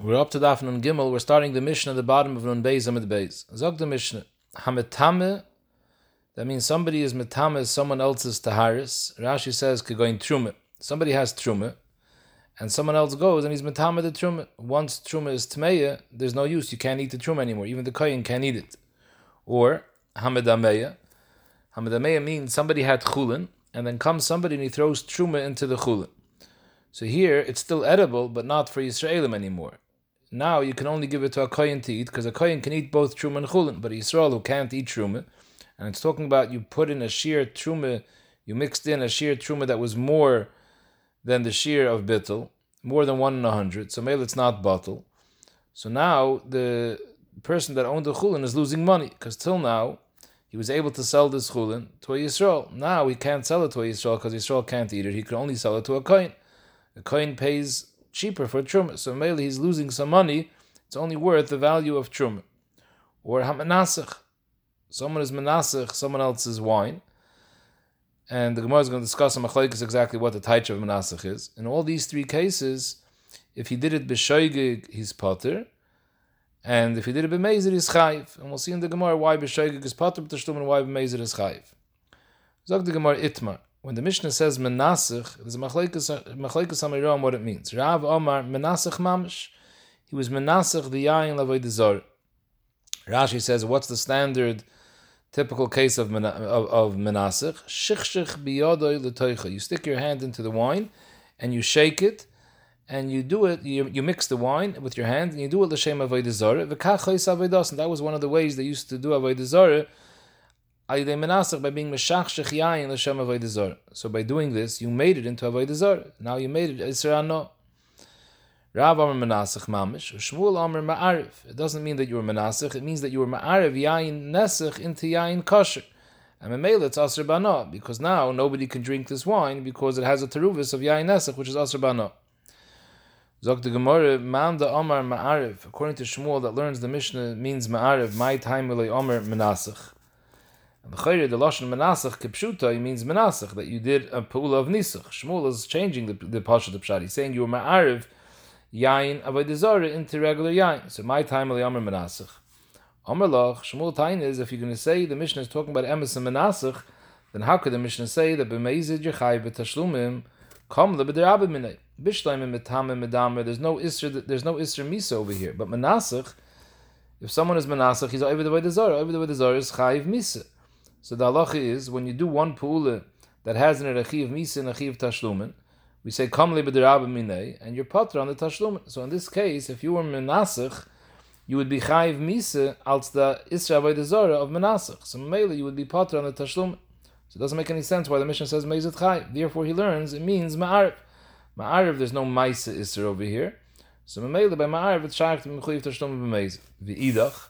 We're up to Daf Nun Gimel. We're starting the Mishnah at the bottom of Nun Beis Amid Beis. Zog the Mishnah. Hametame. That means somebody is metame someone else's taharis. Rashi says kegoin trume. Somebody has trume, and someone else goes and he's metame the trume. Once trume is tmeya, there's no use. You can't eat the trume anymore. Even the kohen can't eat it. Or hamedameya. Hamedameya means somebody had chulin, and then comes somebody and he throws truma into the chulin. So here it's still edible, but not for Yisraelim anymore. Now you can only give it to a kohen to eat because a kohen can eat both truma and chulin, but Yisrael who can't eat truma, and it's talking about you put in a shear truma, you mixed in a shear truma that was more than the shear of bittel, more than one in a hundred. So maybe it's not bottle. So now the person that owned the chulin is losing money because till now he was able to sell this chulin to a Yisrael. Now he can't sell it to a Yisrael because Yisrael can't eat it. He can only sell it to a kohen. The kohen pays cheaper for truma. So maybe he's losing some money. It's only worth the value of truma. Or hamanasach. Someone is manasach someone else's wine. And the Gemara is going to discuss in Machlekes exactly what the type of manasach is. In all these three cases, if he did it b'shoigig, he's potter. And if he did it b'mezer, he's chayiv. And we'll see in the Gemara why b'shoigig is potter b'tashtum and why b'mezer is chayiv. Zog the Gemara itmar. When the Mishnah says menasich, there's a machlekes amiram on what it means. Rav Omar menasich mamish. He was menasich the yain lavoi dezor. Rashi says, what's the standard, typical case of of, of menasich? Shichshich biyodoi letoicha. You stick your hand into the wine, and you shake it, and you do it. You, you mix the wine with your hand, and you do it l'shem dezor. V'kachos avoy And that was one of the ways they used to do avoy dezor by being meshachshech yayin l'shem avodah. So by doing this, you made it into avodah zor. Now you made it no. Rav Menasach Mamish, Shmuel Ma'arif. It doesn't mean that you were Menasach, it means that you were Ma'arif Yain Nesach into Yain Kosher. And Memela, it's Asr Bana, because now nobody can drink this wine because it has a teruvis of Yain Nesach, which is Asr Bana. Zok the Gemara, the Amar Ma'arif, according to Shmuel, that learns the Mishnah means Ma'arif, my time will Amar Menasach. And the Chayre, the Lashon Menasach Kipshuta, he means Menasach, that you did a Pula of Nisach. Shmuel is changing the, the Pasha of Pshat. He's saying you were Ma'ariv Yain Avodah into regular Yain. So my time will Yomer Menasach. Loch, Shmuel Tain is, if you're going to say the Mishnah is talking about Emes and Menasach, then how could the Mishnah say that B'meizid Yechai B'tashlumim Kom Lebederabim Minay? Bishleim Metamim Medamer, there's no Isra, there's no Isra Misa over here. But Menasach, if someone is Menasach, he's over the way the. Over the way the is Chayiv Misa. So the halacha is when you do one pu'ula that has an achiv misa and achiv tashlumen, we say b'derabim minei, and you're patra on the tashlumen. So in this case, if you were menasach, you would be chayiv misa als the isra the zora of menasach. So mainly you would be patra on the tashlumen. So it doesn't make any sense why the Mishnah says meizet chayiv. Therefore he learns it means ma'ariv. Ma'ariv, there's no maisa isra over here. So Mamela by Ma'ariv it's shaykh to mechuyev tashlumen b'meiz. V'idach,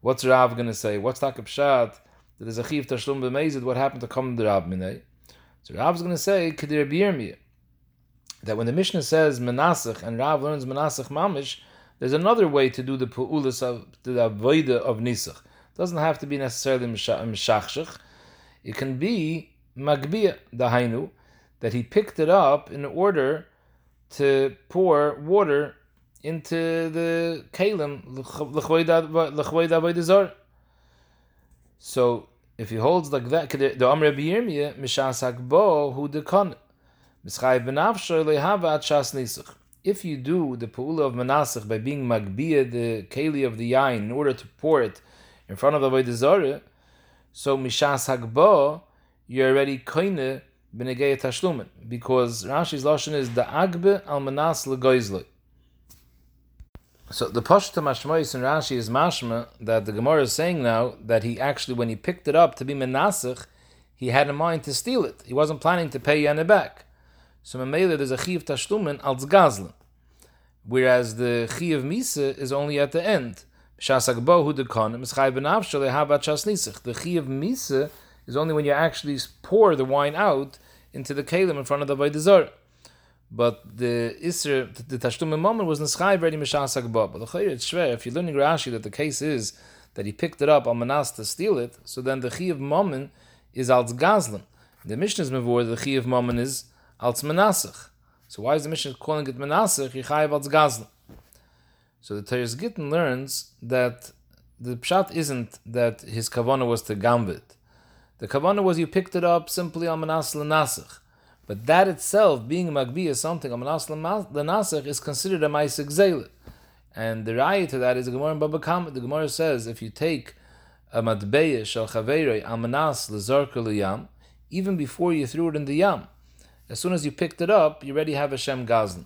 what's Rav going to say? What's takab that there's a chiv tashlum b'meizid, what happened to come the Rab Minay? So Rab's going to say, Kedir B'yirmiyah, that when the Mishnah says Menasach and Rav learns Menasach Mamish, there's another way to do the pu'ulas of the avoida of Nisach. It doesn't have to be necessarily Meshachshach. It can be Magbiyah, Dahainu, that he picked it up in order to pour water into the kalim l'chvoida avoida zor. So if he holds like that, the Amr Yirmiyah Mishas Hakbo who dekon Mischai Benavsho Lehava At Shas Nisach. If you do the Pa'ula of Manasach by being Magbiyah, the Keli of the Yain, in order to pour it in front of the Avodah so Mishas Hakbo, you're already Koine Benegei Tashlumen. Because Rashi's Lashon is the Agbe Al Manas Legoizloi. So the Pashta Mashmois and Rashi is mashma that the Gemara is saying now that he actually, when he picked it up to be menasich, he had in mind to steal it. He wasn't planning to pay Yana back. So Mamela, there's a chiv tashlumen als gazlan, whereas the chiv misa is only at the end. Shasak bohu dekon mischay benavshale habat. The misa is only when you actually pour the wine out into the kalim in front of the vaydazar but the Isra, the Tashtum moment was Neschai ready Mishas Hagbah. But the it's shver, if you're learning Rashi that the case is that he picked it up on Manas to steal it, so then the Chi of Mammon is als Gazlan. The Mishnah's Mavur, the Chi of Mammon is als Menasach. So why is the Mishnah calling it Menasach, Yichayev als Gazlan? So the Teres Gittin learns that the pshat isn't that his kavana was to gambit. The kavana was you picked it up simply on manas lenasach. But that itself, being a magbi is something, on manas lenasach, is considered a ma'isik zayla. And the raya to that is the Gemara in Baba Kama. The Gemara says if you take a matbeya shel chaveirei amanas lezarka liyam, even before you threw it in the yam, as soon as you picked it up, you already have a shem gazlan.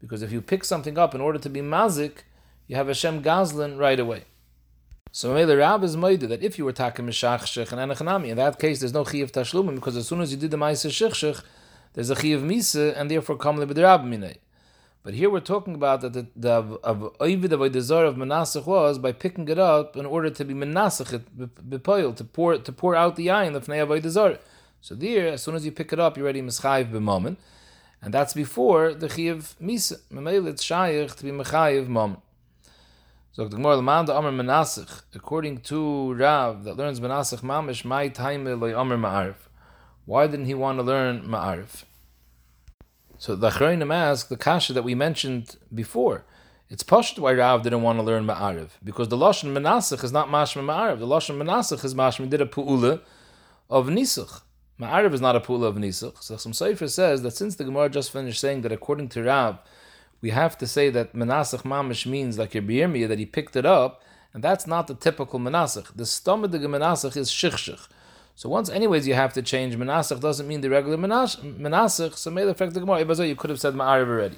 Because if you pick something up in order to be mazik, you have a shem gazlan right away. So the Rab is moide that if you were taking mishachshich and anachanami, in that case there's no chiyav tashlumim because as soon as you did the ma'aser shichshich, there's a chiyav misa and therefore kamle b'derab minay. But here we're talking about that the the of oivid of desire of menasach was by picking it up in order to be menasach bepoil to pour to pour out the eye the fnei avodah So there, as soon as you pick it up, you're ready mischayiv b'momen, and that's before the chiyav misa. Memel it's shayich to be mechayiv moment. So the Gemara Laman the Amr Menasich, according to Rav that learns Menasich Mamish, my time loy Amr Ma'arif. Why didn't he want to learn Ma'arif? So the Achroinim ask the kasha that we mentioned before. It's pushed why Rav didn't want to learn Ma'arif because the Lashon Menasich is not Mashma Ma'arif. The Lashon Menasich is Mashma did a pu'ula of Nisach. Ma'arif is not a pu'ula of Nisach. So some Sefer says that since the Gemara just finished saying that according to Rav we have to say that Menasach Mamish means like your Yirmiyah, that he picked it up, and that's not the typical Menasach. The stomach of the Menasach is Shichshich. So once, anyways, you have to change Menasach doesn't mean the regular Menasach. So may affect the Gemara. You could have said Ma'ariv already.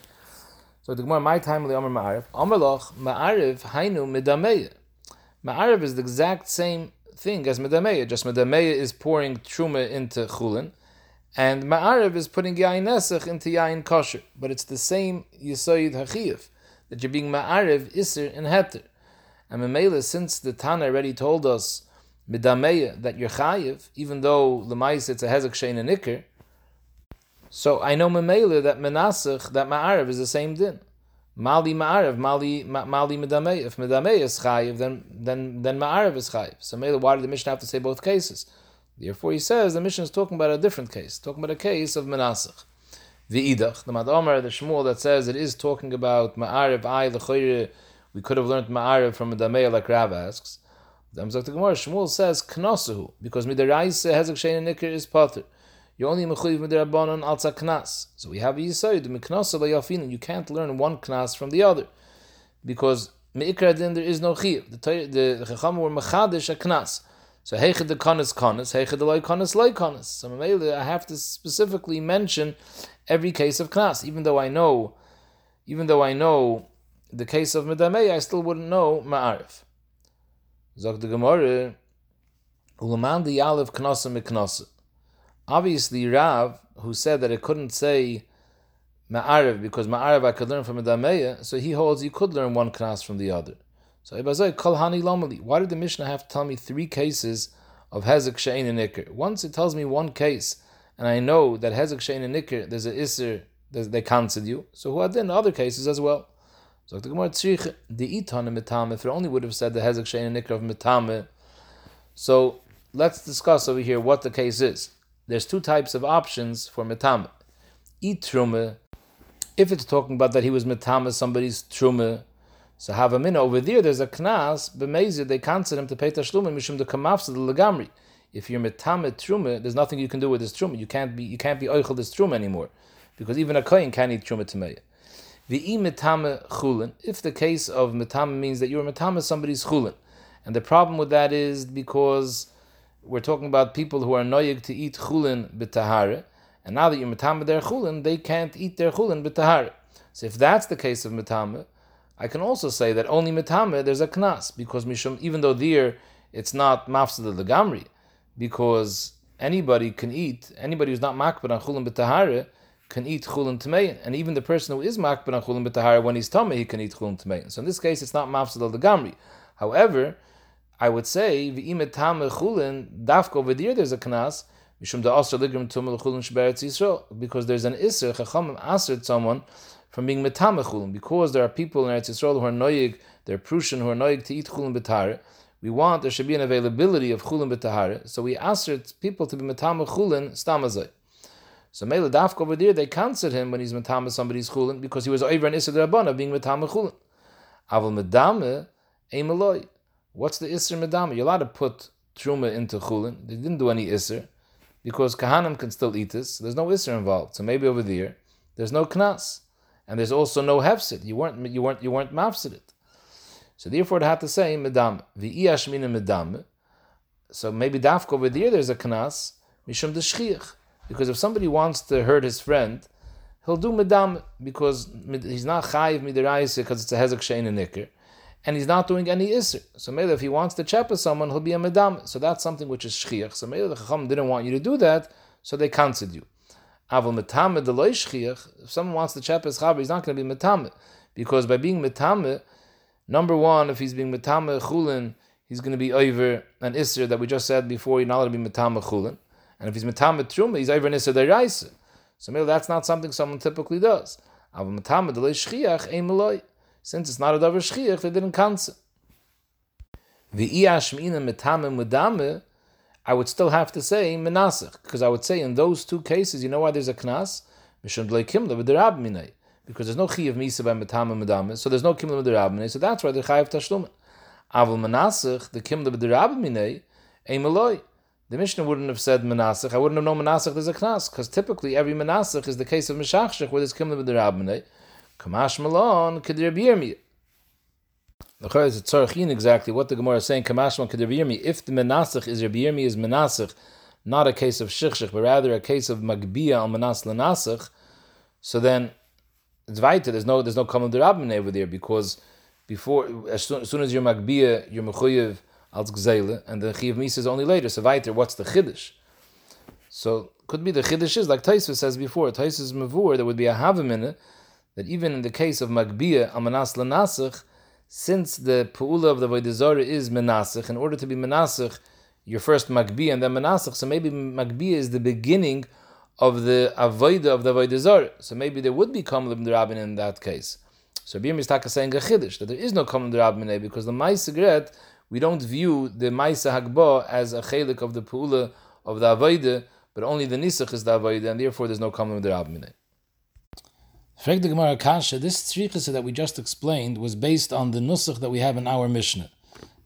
So the Gemara, my time the Amr Ma'ariv. Amr Loch Ma'ariv Hainu Medameya. Ma'ariv is the exact same thing as Medameya. Just Medameya is pouring truma into Chulin. And Ma'ariv is putting Yain Nesach into Yain Kosher. But it's the same Yisoyid Hachiyev, that you're being Ma'ariv, Isser, and Heter. And Mamela, since the Tana already told us, Midameya, that you're Chayiv, even though the Mais it's a Hezek Shein and Iker, so I know Mamela that Menasach, that Ma'ariv is the same din. Mali Ma'ariv, Mali, Mali Midameya. If Midameya is Chayiv, then, then, then Ma'ariv is Chayiv. So Mela, why did the Mishnah have to say both cases? Therefore, he says the Mishnah is talking about a different case, talking about a case of Menasach. V'idach, the Madomer, the Shmuel that says it is talking about Ma'ariv, I, the we could have learned Ma'ariv from a like Rav asks. The Shmuel says Knosuhu, because Midaraisa Hezek Shein Nikr is Potter. You only mechuyev midirabanon alza knas. So we have a yisoid miknasa layafin. You can't learn one knas from the other because meikra din there is no chiyuv. The the chacham were mechadish a knas. So heichad the konis konis, heichad the loy konis loy konis. So I have to specifically mention every case of knas, even though I know, even though I know the case of medamei, I still wouldn't know ma'arif. Zog the Gemara, yalev. Obviously, Rav, who said that it couldn't say ma'arif because ma'arif I could learn from medamei, so he holds you could learn one knas from the other. So Ibazai Kol Hani Lomali. Why did the Mishnah have to tell me three cases of Hezek Shein and Nikr? Once it tells me one case, and I know that Hezek Shein and Nikr, there's an Isser, they counted you. So who had then other cases as well? So the Gemara Tzrich, the Itan Mitame, if it only would have said the Hezek Shein and Nikr of Mitame. So let's discuss over here what the case is. There's two types of options for Mitame. Eat Trume, if it's talking about that he was Mitame, somebody's Trume, so have a minute over there. There's a knas b'meizir. They cancel him to pay tashlumim mishum the kamafsa the legamri. If you're metamet truma, there's nothing you can do with this truma. You can't be you can't be oichel this truma anymore, because even a kohen can't eat truma tameya. The metame chulin. If the case of metame means that you're metame somebody's chulin, and the problem with that is because we're talking about people who are noyig to eat chulin b'tahara, and now that you're metame their chulin, they can't eat their chulin b'tahara. So if that's the case of metame, I can also say that only mitame there's a knas because mishum even though there it's not mafsad gamri because anybody can eat anybody who's not makbid on chulin b'tahara can eat chulin tmein and even the person who is makbid on chulin b'tahara when he's tame he can eat chulin tmein so in this case it's not mafsad al gamri. however I would say v'imetame chulin dafko over there there's a knas mishum da asr ligrim tumel chulin shberetz yisrael because there's an iser chachamim asr someone from being metamechulin because there are people in Eretz Yisrael who are noyig, they're perushin who are noyig to eat chulin b'tahara. We want there should be an availability of chulin b'tahara, so we ask people to be metamechulin stamazay. So Mela Dafka over there, they canceled him when he's metama somebody's chulin because he was over an Issa of being metama chulin. Aval medame, emeloi. What's the Isser medame? You're allowed to put truma into chulin. They didn't do any Isser because kahanim can still eat this. There's no Isser involved. So maybe over there, there's no knas. And there's also no hefsid. You weren't you weren't you weren't mafsid it. So therefore, it had to say Medame. v'iyash mina medam. So maybe dafka over there there's a knas mishum deshchiach because if somebody wants to hurt his friend, he'll do medam because he's not chayiv midiraisa because it's a hezek shein and nikr, and he's not doing any iser. So maybe if he wants to chapa someone, he'll be a medam. So that's something which is shchiach. So maybe the chacham didn't want you to do that, so they counseled you. Aval metame deloy shchiach. If someone wants to chapa his chaber, he's not going to be metame because by being metame, number one, if he's being metame chulin, he's going to be over an iser that we just said before. You're not allowed to be metame chulin. And if he's metamet truma, he's over nisa deraisa. So maybe that's not something someone typically does. Since it's not a davar shchiach, they didn't cancel. I would still have to say menasach, because I would say in those two cases, you know why there's a knas? Because there's no chi of misa by metame medame, so there's no kimla b'derab so that's why the chayiv tashlum. Avol menasach, the kimla b'derab minay, ein meloi. The Mishnah wouldn't have said Menasach. I wouldn't have known Menasach is a Knas, because typically every Menasach is the case of Meshachshech, where there's Kimle B'derabnei. Kamash Malon, Kedir B'yirmi. The Chor is a Tzorachin exactly what the Gemara is saying, Kamash Malon, Kedir B'yirmi. If the Menasach is Rabbi is Menasach, not a case of Shichshech, but rather a case of Magbia al Manas Lenasach, so then it's weiter. There's no there's no Kamel Derabnei over there, because before, as soon as, soon as you're Magbia, you're Mechuyev, als gzeile, and the chiv misa is only later. So weiter, what's the chiddush? So could be the chiddush is like Taisva says before. Taisva is mavur. There would be a havim in that even in the case of magbia amanas lenasich, since the pu'ula of the Vaidazara is menasich, in order to be menasich, your first magbia and then menasich. So maybe magbia is the beginning of the avoida of the Vaidazara. So maybe there would be kamal rabbin in that case. So Bir Mistaka saying a chiddush that there is no kamal rabbin because the Maisegret we don't view the Maisa Hagba as a chelik of the Pula of the Avaida, but only the Nisach is the Avaida, and therefore there's no common with the Rabbi Frag the Gemara Kasha, this tzrichasa that we just explained was based on the nusach that we have in our Mishnah.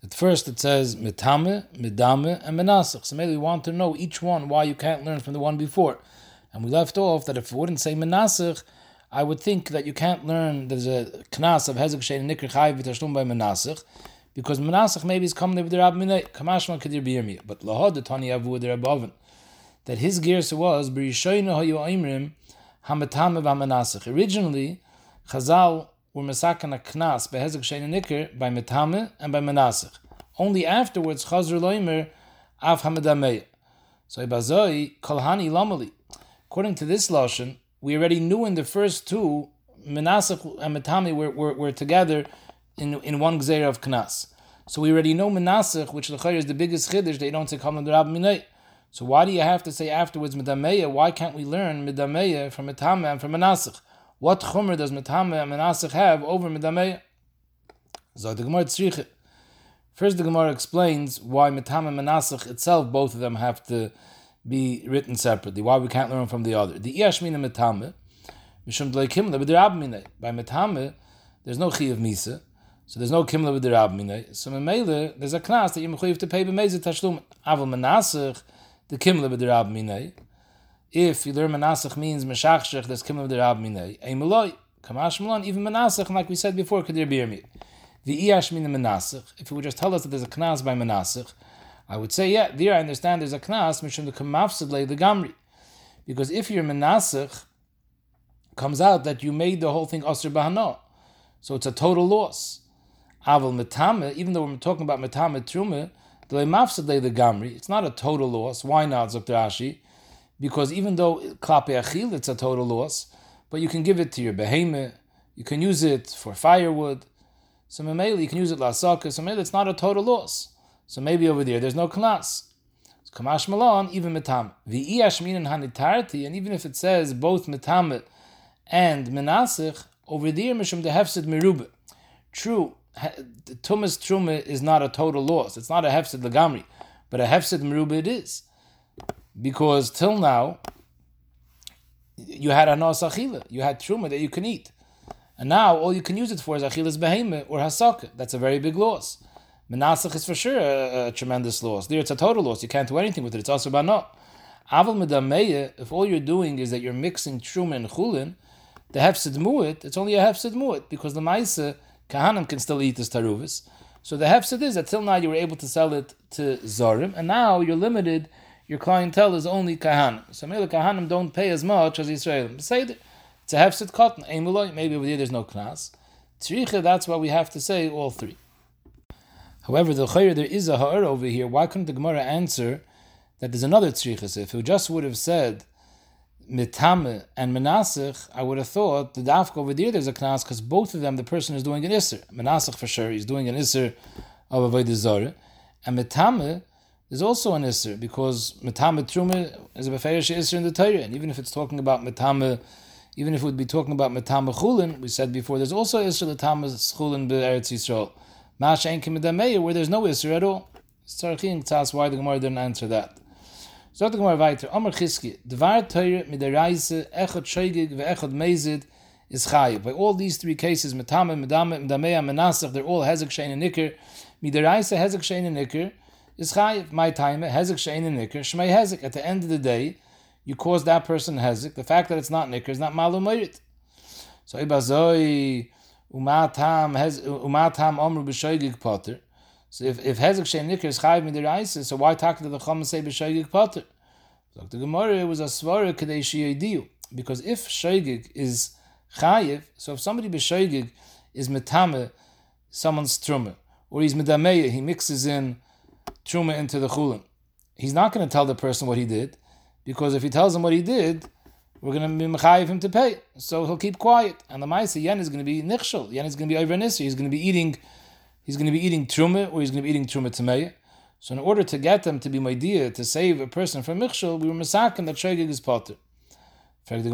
At first it says mitame, midame, and menasach. So maybe we want to know each one why you can't learn from the one before. And we left off that if it wouldn't say menasach, I would think that you can't learn there's a knas of hezek shein nikr chayv by menasach because Menasach maybe is coming with the Rab Minay, Kamashma Kadir Birmi, but Lahod the Tani Avu the Rabavin, that his gears was Berishoyna Hayu Aimrim Hamatame Menasach. Originally, Chazal were Mesakan a Knas by Hezek Shein Nikr by Metame and by Menasach. Only afterwards Chazr Loimer Av Hamadameh. So Ibazoi Kolhani Lamali. According to this lashon, we already knew in the first two Menasach and Metame were, were, were together in, in one gzeir of knas. So we already know menasech, which the is the biggest chiddush. They don't say the rabbi minay. So why do you have to say afterwards medameya? Why can't we learn medameya from metame and from menasech? What chumer does metame and menasech have over medameya? So the Gemara. First, the Gemara explains why metame and menasech itself, both of them have to be written separately. Why we can't learn from the other. The iashmina metame, mishum dleikim By metame, there's no chi of misa. So there's no kimla with the rab minay. So memele there's a knas that you mechuyev to pay b'mezid tashlum. Aval menasach the kimla with the rab minay. If you learn menasach means meshachshech, there's kimla with the rab minay. Ein meloi kamash melon even menasach like we said before could there be me. The iash min menasach. If you would just tell us that there's a knas by menasach, I would say yeah. There I understand there's a knas mishum the kamafsid le the gamri. Because if your menasach comes out that you made the whole thing asr bahano, so it's a total loss. Aval metame, even though we're talking about metame trume, the mafsadei the gamri, it's not a total loss. Why not, Dr. Ashi? Because even though klape achil, it's a total loss, but you can give it to your beheme, you can use it for firewood. So maybe you can use it lasaka. So maybe it's not a total loss. So maybe over there there's no knas. Kamash malon even metam. Iashmin hanitarti, and even if it says both metam and menasich over there mishum the hefsid merube. True, Tumas Truma is not a total loss. It's not a Hefsid Lagamri, but a Hefsid Meruba it is. Because till now, you had Anos Achila, you had Truma that you can eat. And now all you can use it for is achilas behemah or hasaka. That's a very big loss. Menasach is for sure a, a, tremendous loss. There it's a total loss. You can't do anything with it. It's also banot. Aval if all you're doing is that you're mixing truma and chulin, the hefsid mu'it, it's only a hefsid mu'it, because the maisa, kahanim can still eat this taruvis. So the hefsid is that till now you were able to sell it to Zorim, and now you're limited, your clientele is only kahanim. So maybe the kahanim don't pay as much as Israelim. Say it's a hefsid cotton, maybe over there there's no knas. Tzricha, that's why we have to say all three. However, the chayr there is a ha'ar over here. Why couldn't the Gemara answer that there's another tzrichas? If it just would have said mitame and menasich, I would have thought the dafka over there there's a knas because both of them the person is doing an iser. Menasich for sure, he's doing an iser of avodah zarah, and mitame is also an iser because mitame truma is a beferish iser in the Torah, and even if it's talking about mitame. Even if we'd be talking about metame chulin, we said before, there's also isra letame chulin be'eretz Yisrael. Masha Enkim where there's no Isra at all. Sarchin tells why the Gemara didn't answer that. So the Gemara weiter. Amar Chizki, Dvar Teire mit der Reise, Echot Shoigig, ve Echot Mezid, is Chayiv. By all these three cases, Metame, Medame, Medamea, Menasach, they're all Hezek, Shein, and Nicker. Mit der Hezek, Shein, and Nicker, is Chayiv. My time, Hezek, Shein, and Nicker, Shmei Hezek. At the end of the day, you cause that person Hezek. The fact that it's not Nicker is not Malum Merit. So Ibazoi, umatam umatam omru b'shoygig potter. So if if hezek shem nikr is chayv midiraisa, so why talk to the chum and say b'shoygig potter? Dr. Gemara was a svara kadei shiyidiu because if shoygig is chayiv, so if somebody b'shoygig is metame someone's truma or he's medameya, he mixes in truma into the chulin. He's not going to tell the person what he did because if he tells him what he did, we're going to be mechayiv him to pay. So he'll keep quiet. And the Maisa, Yen is going to be nichshel. Yen is going to be over He's going to be eating, he's going to be eating truma, or he's going to be eating truma tamei. So in order to get them to be maidia, to save a person from nichshel, we were masakin that shogig is potter. Even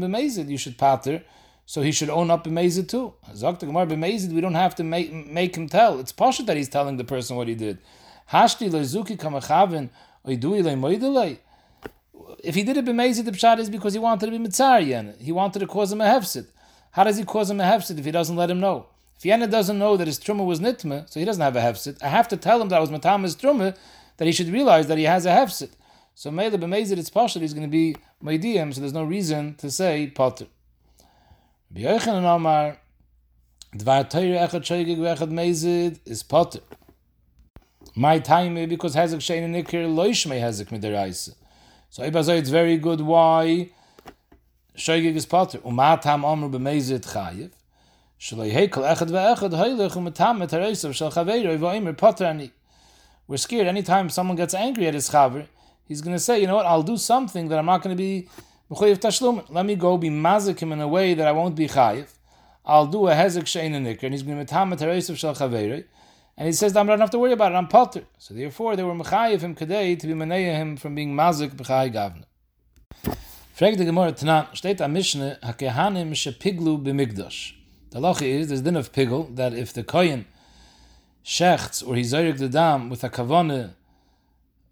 b'mezid, you should pater, so he should own up b'mezid too. Zok the Gemara we don't have to make, make him tell. It's poshut that he's telling the person what he did. Hashti lezuki kamachavin, oidui le moidelei if he did it b'mezid, the pshat is because he wanted to be mitzar He wanted to cause him a hefsid. How does he cause him a hefsid if he doesn't let him know? If Yena doesn't know that his truma was nitma, so he doesn't have a hefsid. I have to tell him that I was matam his truma, that he should realize that he has a hefsid. So Mele b'mezid, it's partial, he's going to be maidiyim, so there's no reason to say potter. B'yoichan and Omar, dvar teire echad shoygig v'echad mezid is potter. My time, eh, because hezek shein nikir loishmei hezek midiraisa. So Ibazay, it's very good why Shoygig is Potter. Umatam Amru b'mezit chayiv. We're scared anytime someone gets angry at his chaver, he's going to say, you know what, I'll do something that I'm not going to be. Let me go be mazik him in a way that I won't be chayiv. I'll do a hezek shein and and he's going to be matam et hareisav shal chaveiro. And he says, I don't have to worry about it, I'm potter. So therefore, they were mechayiv him kadei to be meneya him from being mazik b'chai gavna. Frag the Gemara Tanan, steht a Mishnah, ha-kehanim she-piglu b'migdash. The loch is, there's din of pigl, that if the kohen shechts, or he zoyrik the dam with a kavone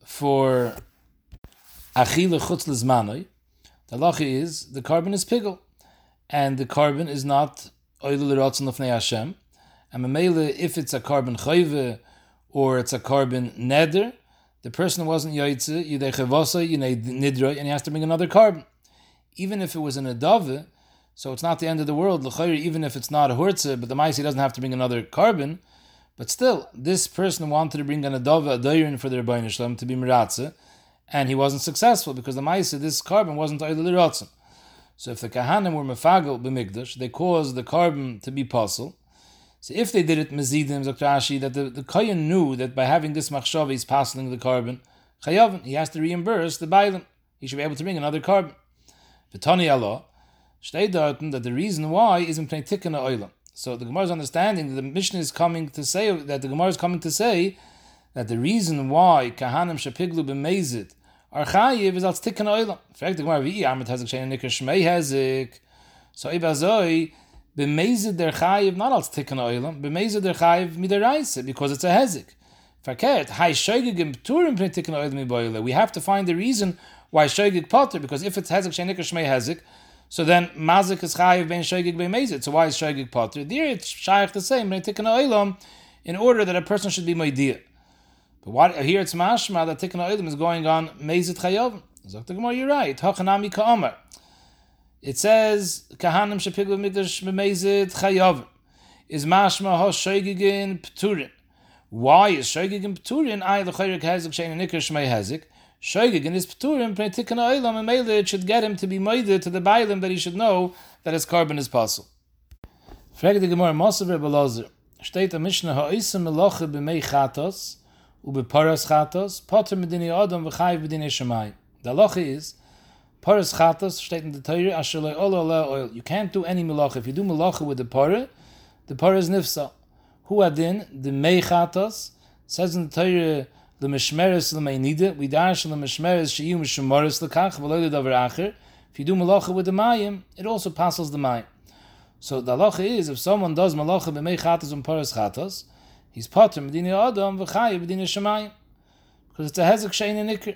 for achile chutz lezmanoi, the loch is, the korban is pigl, and the korban is not oil l'rotzen l'fnei Hashem, and Mamela, if it's a korban chayve or it's a korban neder, the person wasn't yaitze, yidei chavasa, yidei nidra, and he has to bring another korban. Even if it was an adave, so it's not the end of the world, even if it's not a hurtze, but the maisi doesn't have to bring another korban, but still, this person wanted to bring an adave, a for their Rebbeinu to be miratze, and he wasn't successful because the maisi, this korban wasn't oil So if the kahanim were mefagel b'migdash, they caused the korban to be pasul, so if they did it mezidim, Zakrashi, that the, the kohen knew that by having this machshava he's passing the korban, chayavin, he has to reimburse the bailim. He should be able to bring another korban. V'tani Allah, that the reason why is in pnei tikkana oilam. So the Gemara is understanding that the Mishnah is coming to say, that the Gemara is coming to say, that the reason why kahanim shapiglu b'mezid are chayiv is als tikkana oilam. In fact, the Gemara, v'i amet hazik shein nikar shmei hazik. So ibazoi, b'mezid der chayiv not als tikkun oilam, b'mezid der chayiv midaraisa because it's a hezik. Tikkun. We have to find the reason why shoygig potter because if it's hezik shenikar shmei hezik, So then mazik is chayiv ben shoygig ben mezid. So why is shoygig potter? There it's shaykh the same. But tikkun oilam, in order that a person should be moidia. But what here it's mashma that tikkun oilam is going on mezid chayav. Zok the Gemara, you're right. Hachanami ka'omer. It says kahanim shepiglu midrash b'mezid chayav. Is mashma ho shoygigin pturin. Why is shoygigin pturin? I the chayrik hezik shein nikr shmei hezik. Shoygig is Pturim, Pneitikana Oilam, and it should get him to be Moide to the Bailim that he should know that his korban is pasul. Frag the Gemara, Mosav Rebbe Lozer, steht a Mishnah, Ha'isam Meloche b'mei Chatos, u b'paras Chatos, Potter medini Adam v'chayiv b'dini Shemai. The Loche is, Paras Chatos, steht in the Torah, Asher loy ola oil. You can't do any Meloche. If you do Meloche with the Parah, the Parah is Nifsa. Hu adin, the Mei Chatos, says in the Torah, the mishmeres l'meinida, we dash the mishmeres sheyu mishemoris l'kach, v'lo davar acher. If you do malacha with the mayim, it also passes the mayim. So the halacha is, if someone does malacha b'mei chatas and paras chatas, he's potter medina adam v'chayi medina shemayim. Because it's a hezek shein and nikr.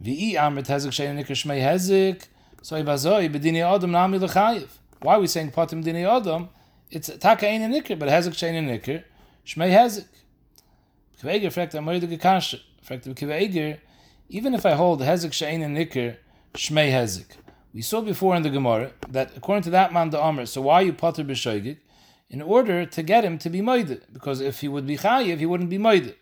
V'i amrit hezek shein and nikr shmei hezek, so ibazoi b'dini adam nami l'chayiv. Why are we saying potter medina adam? It's taka ein and nikr, but hezek shein and nikr, shmei hezek. Kveger fragt a moide gekashe. Fragt the Kveger, even if I hold Hezek Shein and Nicker, Shmei Hezek. We saw before in the Gemara that according to that man the Omer, so why you potter b'shoigig? In order to get him to be moide, because if he would be chayiv, he wouldn't be moide.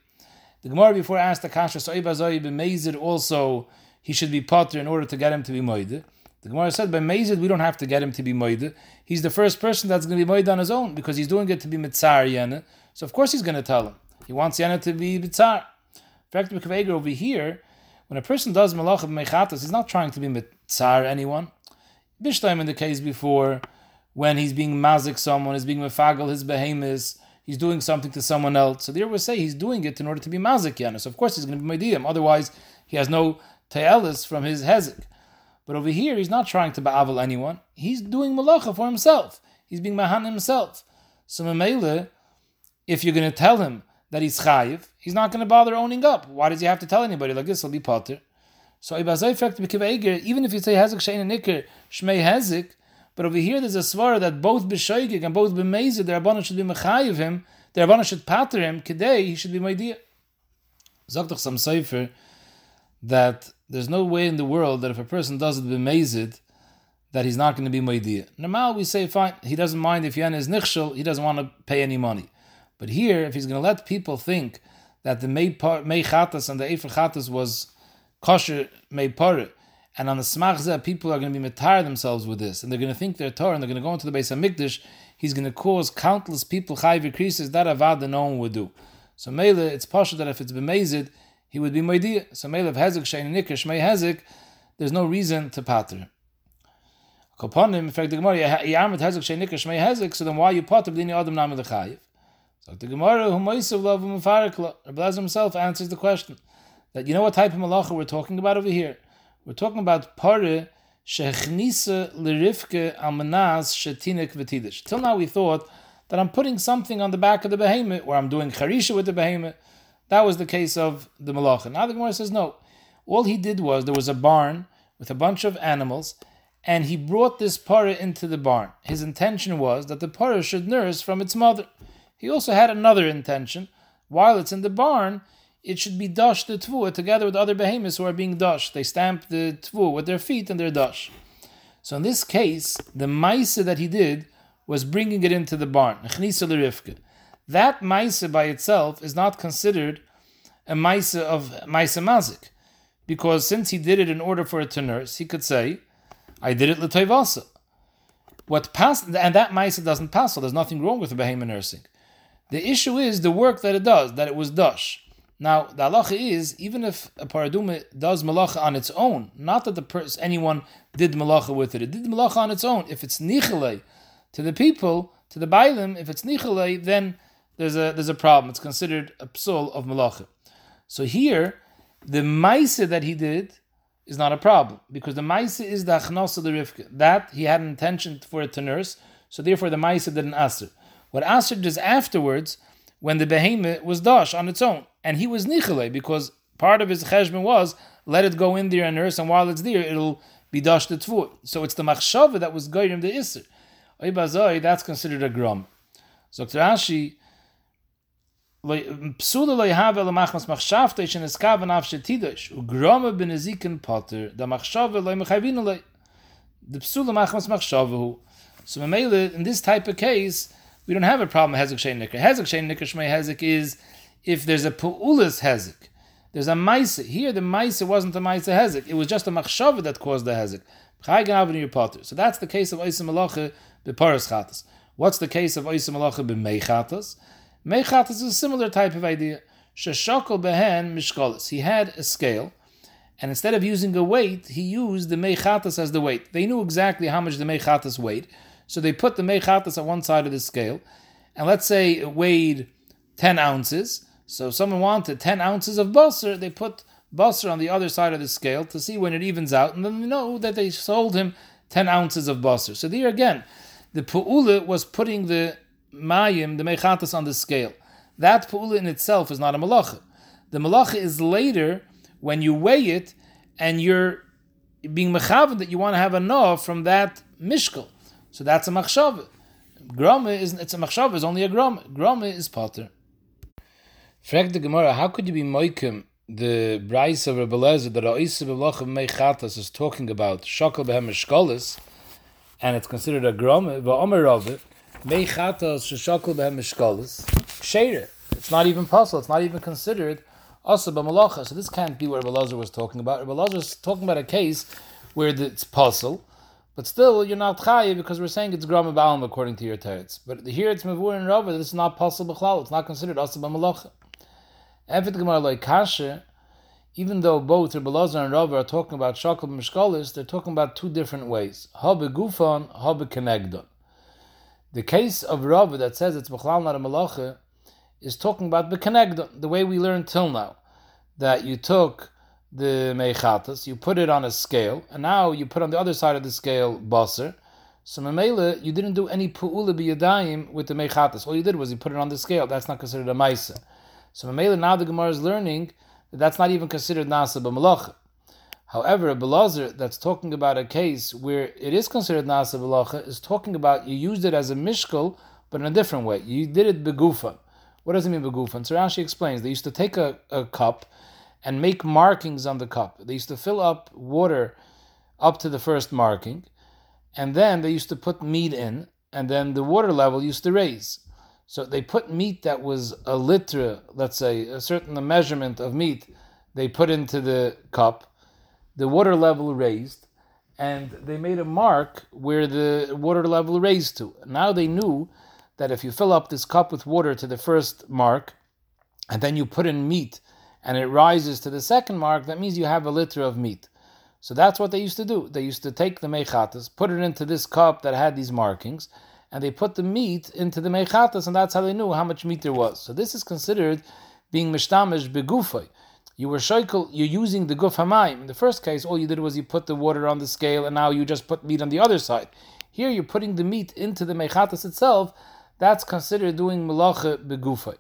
The Gemara before asked the kasha, so ibazoi b'meizid also he should be potter in order to get him to be moide. The Gemara said by Mezid we don't have to get him to be moide. He's the first person that's going to be moide on his own because he's doing it to be mitzar yene. So of course he's going to tell him. He wants Yana to be Bitzar. Fact, over here, when a person does Malach of Mechatas, he's not trying to be Mitzar anyone. Bishtaim in the case before, when he's being mazik someone, he's being mefagel his behemoths, he's doing something to someone else. So there we say he's doing it in order to be mazik yana. So of course he's going to be medium. Otherwise, he has no te'elis from his hezek. But over here, he's not trying to ba'avel anyone. He's doing malacha for himself. He's being mahan himself. So Mamele, if you're going to tell him that he's chayiv, he's not going to bother owning up. Why does he have to tell anybody like this? He'll be potter. So even if you say hezek shein and shmei hezek, but over here there's a svara that both b'shoigig and both b'mezid, the rabbanon should be mechayiv him, the rabbanon should patter him. Today he should be meidia. Zok some sefer that there's no way in the world that if a person does it b'mezid, that he's not going to be meidia. Normal we say fine, he doesn't mind if Yan is nichshel, he doesn't want to pay any money. But here, if he's going to let people think that the Mei Chatas and the Efer Chatas was kosher Mei Pare, and on the Smachzeh, people are going to be metar themselves with this, and they're going to think they're Torah, and they're going to go into the base of Mikdash, he's going to cause countless people chayv creases, that avad that no one would do. So Mele, it's possible that if it's bemazed, he would be Moidia. So Mele, if Hezek, Shein, Nikish, Mei Hezek, there's no reason to pater. Koponim, in fact, the Gemara, Yamet Hezek, Shein, Nikish, Mei Hezek, so then why you pater, b'dini Adam Nam Lechayiv? So the Gemara, Rabbi himself answers the question that you know what type of malacha we're talking about over here. We're talking about pare shechnisa lirifke almanas shetinik v'tidish. Till now we thought that I'm putting something on the back of the behemoth, or I'm doing charisha with the behemoth. That was the case of the malacha. Now the Gemara says no. All he did was there was a barn with a bunch of animals, and he brought this para into the barn. His intention was that the para should nurse from its mother. He also had another intention. While it's in the barn, it should be dashed the tvua together with other behemoths who are being dashed. They stamp the tvua with their feet and dash. So in this case, the maisa that he did was bringing it into the barn. That maisa by itself is not considered a maisa of maisa mazik, because since he did it in order for it to nurse, he could say, "I did it l'toivasa." What passed, and that maisa doesn't pass. So there's nothing wrong with the behemoth nursing. The issue is the work that it does, that it was dash. Now, the halacha is, even if a paraduma does malacha on its own, not that the person, anyone did malacha with it, it did malacha on its own. If it's nichale to the people, to the bailim, if it's nichale, then there's a there's a problem. It's considered a psul of malacha. So here, the maisa that he did is not a problem because the maisa is the achnasa the rifka that he had an intention for it to nurse. So therefore, the maisa didn't answer. What Aser does afterwards, when the behemoth was dash on its own, and he was nichale because part of his cheshbon was let it go in there and nurse, and while it's there, it'll bidash the tvur. So it's the machshava that was goyim the iser. Oibazoi, that's considered a grom. So Rashi, psula lo yhave le machmas machshavte shen eskav naf shetidosh u groma ben eziken potter da machshava lo mechayvin lo the psula machmas machshava so memele in this type of case we don't have a problem hezek shein nikr hezek shein nikr shmei hezek is if there's a pu'ulas hezek there's a maisa here the maisa wasn't a maisa hezek it was just a machshava that caused the hezek so that's the case of Oisim Malacha Beparas Chatas. What's the case of Oisim Malacha B'meichatas? Meichatas is a similar type of idea. Sheshakol behen mishkolis. He had a scale, and instead of using a weight, he used the meichatas as the weight. They knew exactly how much the meichatas weighed, so they put the meichatas on one side of the scale, and let's say it weighed 10 ounces. So if someone wanted 10 ounces of basar, they put basar on the other side of the scale to see when it evens out, and then you know that they sold him 10 ounces of basar. So there again, the pu'ula was putting the mayim, the mechatas on the scale. That pu'ula in itself is not a malacha. The malacha is later when you weigh it and you're being mechavan that you want to have a no from that mishkal. So that's a machshava. Grama is it's a machshava is only a grama. Grama is potter. Frag the Gemara, how could you be moikim the Bryce of Rebbe Lezer that Oisa B'Lochem Meichatas is talking about Shokal Behem Mishkolis, and it's considered a Grom, V'Omer Rove, Meichatas Shokal Behem Mishkolis, Sheire. It's not even possible, it's not even considered Asa B'Malacha. So this can't be what Rebbe Lezer was talking about. Rebbe Lezer is talking about a case where it's possible, but still you're not chayi because we're saying it's Grom Ba'alim according to your teretz. But here it's Mavur and Rove, this is not possible B'Chlal, it's not considered Asa B'Malacha. Evit Gemara like Kasha, even though both Rebbe and Rav are talking about Shakal Mishkalis, they're talking about two different ways. Habe Gufan, Habe Kenegdon. The case of Rav that says it's Bechlal not a Malacha is talking about Bekenegdon, the way we learned till now. That you took the Meichatas, you put it on a scale, and now you put on the other side of the scale Basar. So Mamela, you didn't do any Pu'ula biyadayim with the Meichatas. All you did was you put it on the scale. That's not considered a Maisa. So Mamela, now the Gemara is learning that that's not even considered Nasa b'malacha. However, a Belazar that's talking about a case where it is considered Nasa b'malacha is talking about you used it as a mishkal, but in a different way. You did it begufa. What does it mean begufa? So Rashi explains they used to take a, a cup and make markings on the cup. They used to fill up water up to the first marking, and then they used to put meat in, and then the water level used to raise. So they put meat that was a litra, let's say a certain measurement of meat, they put into the cup, the water level raised, and they made a mark where the water level raised to. Now they knew that if you fill up this cup with water to the first mark, and then you put in meat, and it rises to the second mark, that means you have a liter of meat. So that's what they used to do. They used to take the mechatas, put it into this cup that had these markings, and they put the meat into the mechatas, and that's how they knew how much meat there was. So this is considered being mishtamish begufay. You were shaykel, you're using the guf hamayim. In the first case, all you did was you put the water on the scale, and now you just put meat on the other side. Here, you're putting the meat into the mechatas itself. That's considered doing malacha begufay.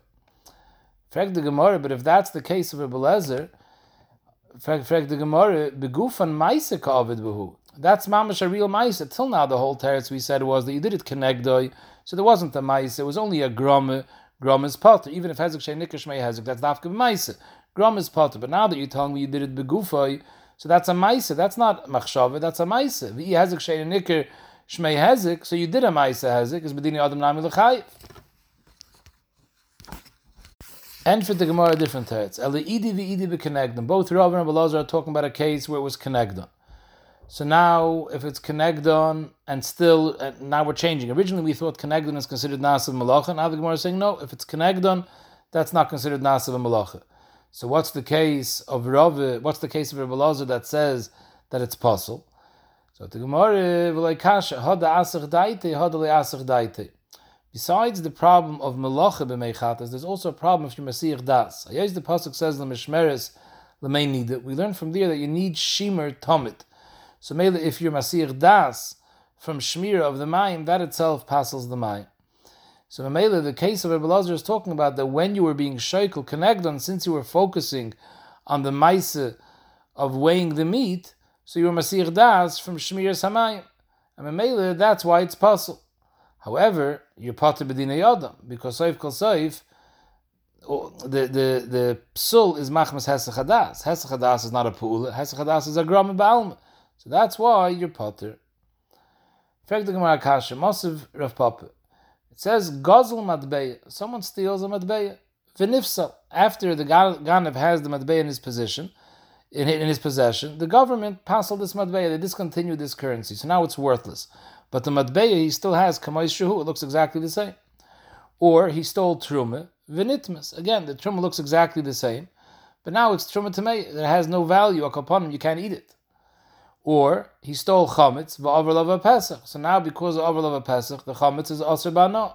Frag the Gemara, but if that's the case of a Belezer, frag the Gemara, begufan maise ka'avid behu. That's mamash a real mice. Till now, the whole teretz we said was that you did it kenegdoi, so there wasn't a mice. It was only a grom. Grom is potter. Even if hezek shei nikash may hezek, that's dafka mice. Grom is potter. But now that you're telling me you did it begufoi, so that's a mice. That's not machshava. That's a mice. Vi hezek shei nikar shmei hezek. So you did a mice hezek. Is bedini adam nami l'chayiv. And for the Gemara, different teretz. Eli idi vi idi Both Rav and Abelazar are talking about a case where it was connected. So now, if it's Kenegdon and still, uh, now we're changing. Originally, we thought Kenegdon is considered Nasav Malacha. Now the Gemara is saying, no, if it's Kenegdon, that's not considered Nasav Malacha. So what's the case of Rav? What's the case of Rabbi Lazar that says that it's possible? So the Gemara, Besides the problem of Malacha b'meichatas, there's also a problem if you're Masiach Das. the pasuk says the Mishmeres that We learn from there that you need Shimer Tomit so maybe if you're Masir Das from Shmir of the Mayim, that itself passes the Mayim. So Mamela, the case of Rebbe is talking about that when you were being shaykel connected since you were focusing on the Maise of weighing the meat, So you were Masir Das from Shmir Samayim. And Mamela, that's why it's possible. However, you're Pater Bedina Yodam, because Soif Kol Soif, oh, the, the, the psul is Machmas Hesach Hadas. Hesach Hadas is not a Pula, Hesach Hadas is a Gram Ba'alma. So that's why you're Pater. Frag the Gemara Kasha, Mosiv Rav Papa. It says, Gozel Madbeya, someone steals a Madbeya. Vinifsal, after the Ganav has the Madbeya in his position, in, in his possession, the government passed this Madbeya, they discontinued this currency, so now it's worthless. But the Madbeya he still has Kamay Shuhu, it looks exactly the same. Or he stole Truma, Vinitmas. Again, the Truma looks exactly the same, but now it's Truma Tamei, that has no value, him, you can't eat it. Or he stole chametz va'avrlav pesach. So now, because of avrlav pesach, the chametz is aser bana.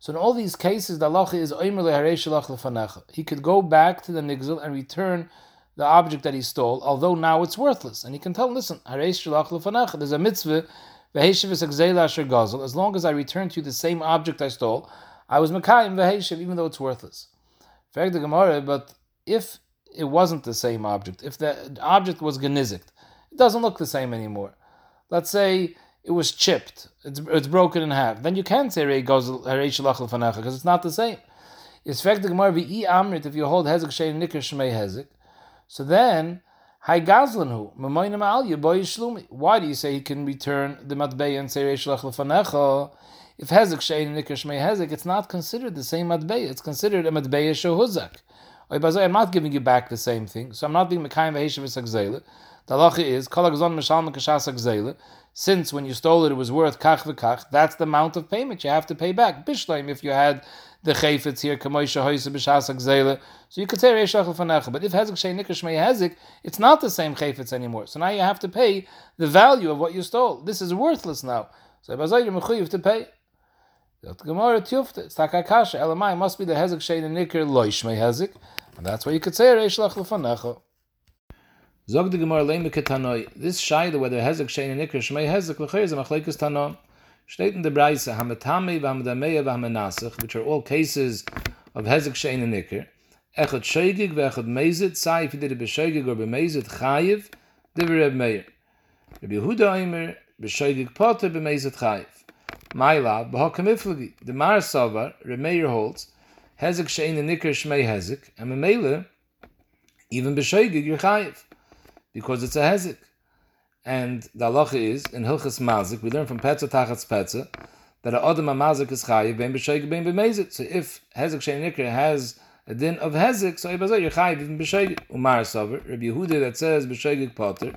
So in all these cases, the halacha is oimer lehareishalach lefanecha. He could go back to the nigzel and return the object that he stole, although now it's worthless. And he can tell him, listen. There's a mitzvah. As long as I return to you the same object I stole, I was mekayim v'heshiv, even though it's worthless. But if it wasn't the same object, if the object was genizikt, it doesn't look the same anymore. Let's say it was chipped, it's, it's broken in half. Then you can't say Rei goes because it's not the same. It's if you hold hezek shein nikr shmei hezek. So then Hay gazlanhu mamoyna al boy shlumi. Why do you say he can return the matbei and say reish lefanecha? If hezek shein nikr shmei hezek, it's not considered the same matbei. It's considered a matbei shohuzak. I'm not giving you back the same thing, so I'm not being mekayim v'heshav v'sagzela. The halacha is kol Since when you stole it, it was worth kach v'kach. That's the amount of payment you have to pay back. Bishleim if you had the chayfetz here kamoisha hoyse b'shas gzela. So you could say reishach l'fanecha. But if hezek shei nikar shmei hezek, it's not the same chayfetz anymore. So now you have to pay the value of what you stole. This is worthless now. So bazay you're mechuyev to pay. The Gemara tiyufta. It's takakasha. Elamai must be the hezek shei nikar loy shmei hezek, and that's why you could say reishach l'fanecha. Zog de gemar leime ketanoi. This shaila whether hezek shein and ikr shmei hezek lechoyer is a machlekes tanon. Steht in the Braise, hametame v'hamedameya v'hamenasach, which are all cases of hezek shein and ikr. Echad shoygig v'echad mezit, sai if he did it b'shoygig or b'mezit, chayiv, diver Reb Meir. Rabbi Yehuda Eimer, b'shoygig poter b'mezit chayiv. Maila, b'hokam iflagi. The Mar Savar, Reb Meir holds, hezek shein and ikr shmei hezek, and memele, even b'shoygig, you're chayiv because it's a hezek. And the halacha is, in Hilchas Mazik, we learn from Petza Tachatz Petza, that a Adam Mazik is chayiv, ben b'sheik, ben b'mezit. So if hezek shein has a din of hezek, so ibazah, you're chayiv, even b'sheik. Umar Sover, Rabbi Yehuda that says b'sheik potter,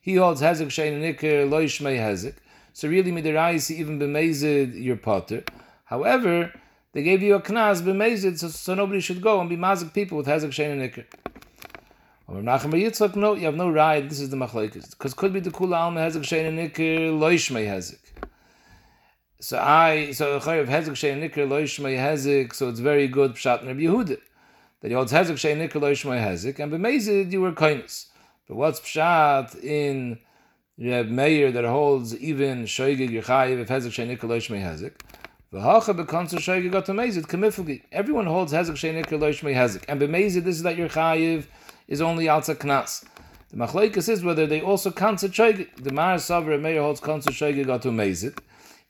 he holds hezek shein nikra, lo yishmei hezek. So really, midiraisi, even b'mezid, you're potter. However, they gave you a knas b'mezid, so, so nobody should go and be mazik people with hezek shein nikra. Yitzchak, no, you have no right. This is the machlekes because could be the kula alma hezek shein nikir loishmei hezek. So I so chayav hezek shein nikir loishmei hezek. So it's very good pshat Rabbi Yehuda that he holds hezek shein nikir loishmei hezek and b'meizid you were kindness. But what's pshat in Reb Meir that holds even shoygig yechayiv if hezek shein nikir loishmei hezek. V'hacha bekanzer shoygig got amazed kamifugi. Everyone holds hezek shein nikir loishmei hezek and b'meizid this is that your chayiv is only alza knas. The machlekes is whether they also concert shoygig. The Mar Savra Meir holds concert got to mezit.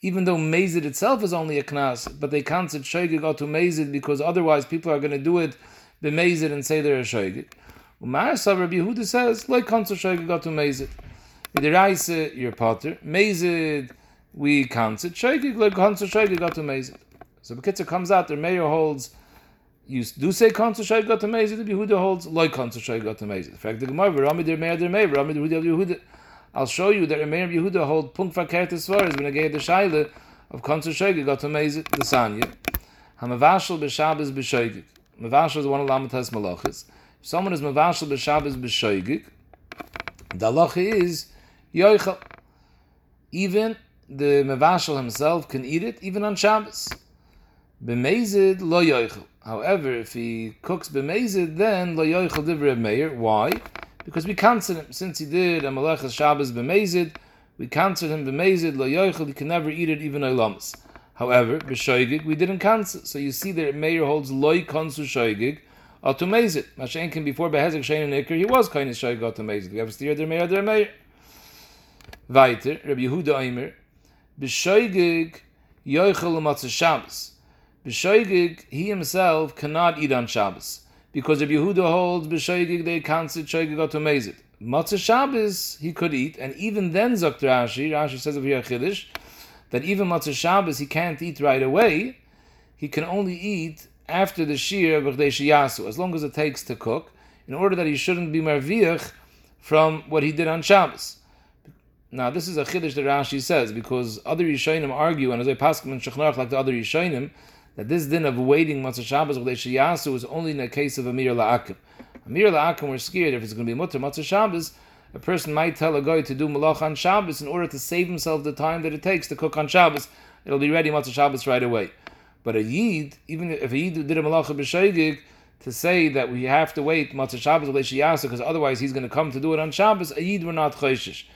Even though mezit itself is only a knas, but they concert got to mezit because otherwise people are going to do it b'mezit and say they're a shoygig. Mar Savra Yehuda says like concert shoygig got to mezit. With the rice, your potter mezit we concert shoygig like concert got to mezit. So the Bekitzer comes out, the Meir holds you do say konzer shay got amazing the Yehuda holds like konzer shay got amazing the fact the gemara rami der meir der meir rami der Yehuda Yehuda. I'll show you that Meir Yehuda hold as far as when I gave the shaila of konzer shay got amazing the sanya. Hamavashel b'shabbos b'shoygig mavashel is one of lamatas malachis. If someone is mavashel b'shabbos b'shoygig the halacha is yoichel. Even the mavashel himself can eat it even on Shabbos. B'mezid lo yoichel However, if he cooks b'mezid, then lo yoichel divrei meir. Why? Because we cancel him since he did a malachas Shabbos b'mezid. We cancel him b'mezid lo yoichel. He can never eat it even olamas. However, b'shoigig we didn't cancel. So you see that Meir holds loy konsu shoigig to mezid. Mashen can before behezek shein and he was kind of shoigig to mezid. We have a steer der Meir der Meir. Weiter, Rabbi Yehuda Eimer, B'shoigig yoichel matzah Shabbos. B'shoigig, he himself cannot eat on Shabbos. Because Rabbi Yehuda holds B'shoigig, they can't sit shoigig to mezit. Matzah Shabbos, he could eat, and even then, Zok Rashi, Rashi says over here, Chiddush, that even Matzah Shabbos, he can't eat right away, he can only eat after the Shir B'chdei Shiyasu, as long as it takes to cook, in order that he shouldn't be marviach from what he did on Shabbos. Now, this is a chiddush that Rashi says because other Yishayim argue, and as I pass and Shechnarach like the other Yishayim, that this din of waiting Matzah Shabbos Shiyasu is only in the case of Amir La'akim. Amir La'akim were scared if it's going to be Mutter Matzah Shabbos, a person might tell a guy to do Malach on Shabbos in order to save himself the time that it takes to cook on Shabbos. It'll be ready Matzah Shabbos right away. But a Yid, even if a Yid did a Malach b'Shoigig, to say that we have to wait Matzah Shabbos Shiyasa because otherwise he's going to come to do it on Shabbos, a Yid were not Chayshish.